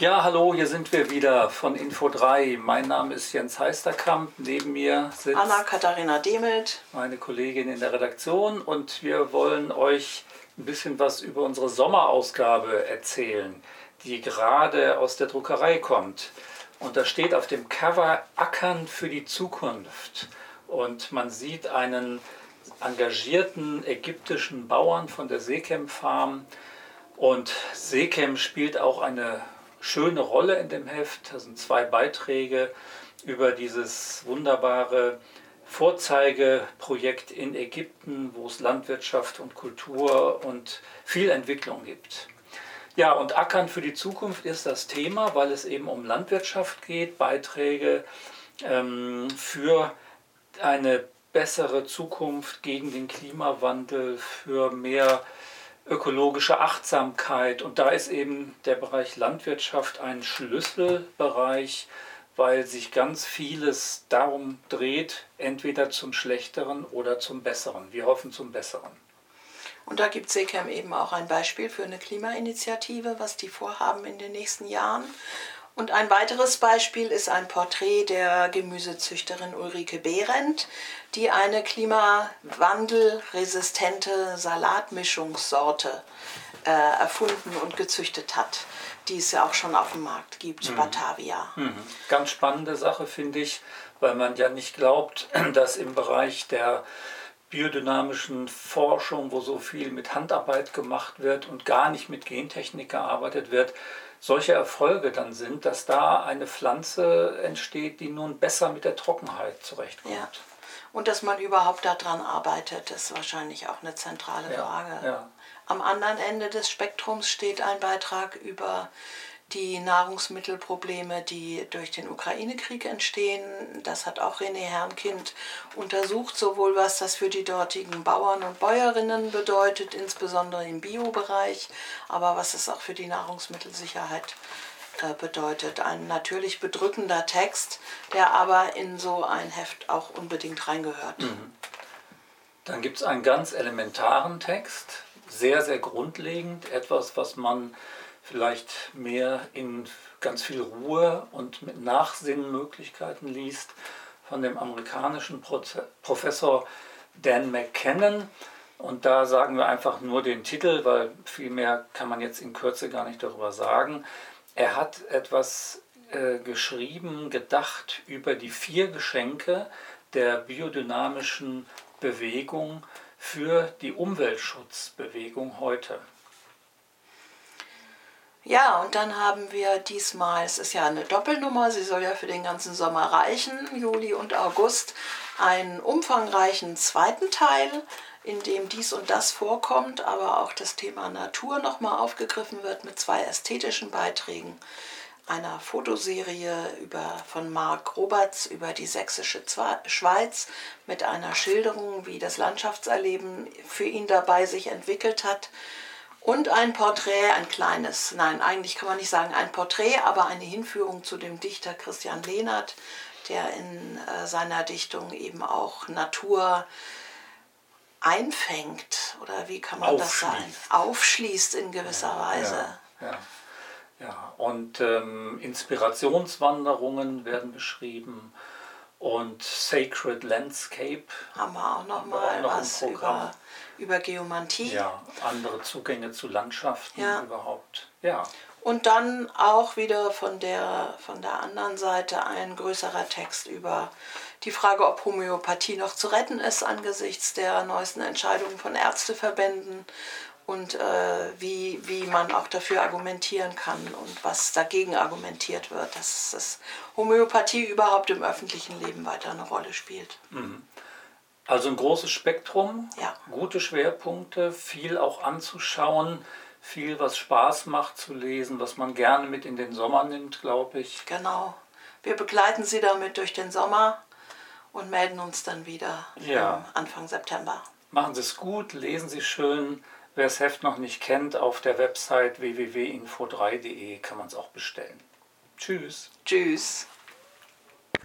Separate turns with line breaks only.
Ja, hallo, hier sind wir wieder von Info 3. Mein Name ist Jens Heisterkamp. Neben mir sitzt
Anna-Katharina Demelt,
meine Kollegin in der Redaktion, und wir wollen euch ein bisschen was über unsere Sommerausgabe erzählen, die gerade aus der Druckerei kommt. Und da steht auf dem Cover Ackern für die Zukunft. Und man sieht einen engagierten ägyptischen Bauern von der Sekem Farm. Und Sekem spielt auch eine schöne Rolle in dem Heft. Das sind zwei Beiträge über dieses wunderbare Vorzeigeprojekt in Ägypten, wo es Landwirtschaft und Kultur und viel Entwicklung gibt. Ja, und Ackern für die Zukunft ist das Thema, weil es eben um Landwirtschaft geht, Beiträge ähm, für eine bessere Zukunft gegen den Klimawandel, für mehr ökologische Achtsamkeit. Und da ist eben der Bereich Landwirtschaft ein Schlüsselbereich, weil sich ganz vieles darum dreht, entweder zum Schlechteren oder zum Besseren. Wir hoffen zum Besseren.
Und da gibt SECAM eben auch ein Beispiel für eine Klimainitiative, was die vorhaben in den nächsten Jahren. Und ein weiteres Beispiel ist ein Porträt der Gemüsezüchterin Ulrike Behrendt, die eine klimawandelresistente Salatmischungssorte äh, erfunden und gezüchtet hat, die es ja auch schon auf dem Markt gibt, mhm. Batavia.
Mhm. Ganz spannende Sache finde ich, weil man ja nicht glaubt, dass im Bereich der biodynamischen Forschung, wo so viel mit Handarbeit gemacht wird und gar nicht mit Gentechnik gearbeitet wird, solche Erfolge dann sind, dass da eine Pflanze entsteht, die nun besser mit der Trockenheit zurechtkommt. Ja.
Und dass man überhaupt daran arbeitet, ist wahrscheinlich auch eine zentrale ja, Frage. Ja. Am anderen Ende des Spektrums steht ein Beitrag über die Nahrungsmittelprobleme, die durch den Ukraine-Krieg entstehen. Das hat auch René Herrnkind untersucht, sowohl was das für die dortigen Bauern und Bäuerinnen bedeutet, insbesondere im Biobereich, aber was es auch für die Nahrungsmittelsicherheit äh, bedeutet. Ein natürlich bedrückender Text, der aber in so ein Heft auch unbedingt reingehört. Mhm.
Dann gibt es einen ganz elementaren Text, sehr, sehr grundlegend, etwas, was man vielleicht mehr in ganz viel Ruhe und mit Nachsinnmöglichkeiten liest, von dem amerikanischen Professor Dan McKennon. Und da sagen wir einfach nur den Titel, weil viel mehr kann man jetzt in Kürze gar nicht darüber sagen. Er hat etwas äh, geschrieben, gedacht über die vier Geschenke der biodynamischen Bewegung für die Umweltschutzbewegung heute.
Ja, und dann haben wir diesmal, es ist ja eine Doppelnummer, sie soll ja für den ganzen Sommer reichen, Juli und August, einen umfangreichen zweiten Teil, in dem dies und das vorkommt, aber auch das Thema Natur nochmal aufgegriffen wird mit zwei ästhetischen Beiträgen einer Fotoserie über, von Marc Roberts über die sächsische Schweiz mit einer Schilderung, wie das Landschaftserleben für ihn dabei sich entwickelt hat und ein Porträt, ein kleines, nein, eigentlich kann man nicht sagen ein Porträt, aber eine Hinführung zu dem Dichter Christian Lehnert, der in äh, seiner Dichtung eben auch Natur einfängt oder wie kann man das sagen? Aufschließt in gewisser ja, Weise.
Ja, ja. ja. und ähm, Inspirationswanderungen werden beschrieben und Sacred Landscape.
Haben wir auch noch mal noch was über, über Geomantie.
Ja, andere Zugänge zu Landschaften ja. überhaupt. Ja.
Und dann auch wieder von der, von der anderen Seite ein größerer Text über die Frage, ob Homöopathie noch zu retten ist angesichts der neuesten Entscheidungen von Ärzteverbänden und äh, wie, wie man auch dafür argumentieren kann und was dagegen argumentiert wird, dass, dass Homöopathie überhaupt im öffentlichen Leben weiter eine Rolle spielt. Mhm.
Also ein großes Spektrum,
ja.
gute Schwerpunkte, viel auch anzuschauen, viel, was Spaß macht zu lesen, was man gerne mit in den Sommer nimmt, glaube ich.
Genau. Wir begleiten Sie damit durch den Sommer und melden uns dann wieder
ja.
Anfang September.
Machen Sie es gut, lesen Sie schön. Wer das Heft noch nicht kennt, auf der Website www.info3.de kann man es auch bestellen. Tschüss.
Tschüss.